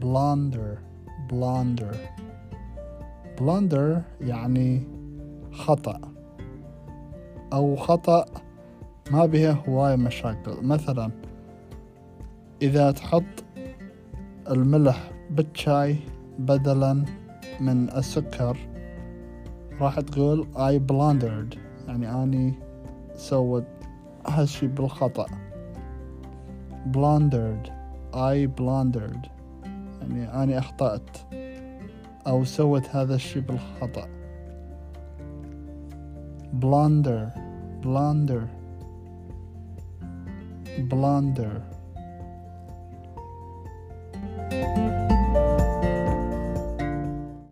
blunder blunder. Blunder يعني خطأ. أو خطأ ما بها هواية مشاكل. مثلا إذا تحط الملح بالشاي بدلا من السكر راح تقول I blundered. يعني أني سوت هالشي بالخطأ. Blundered. I blundered. يعني أني أخطأت أو سوت هذا الشي بالخطأ. Blunder. Blunder. Blunder.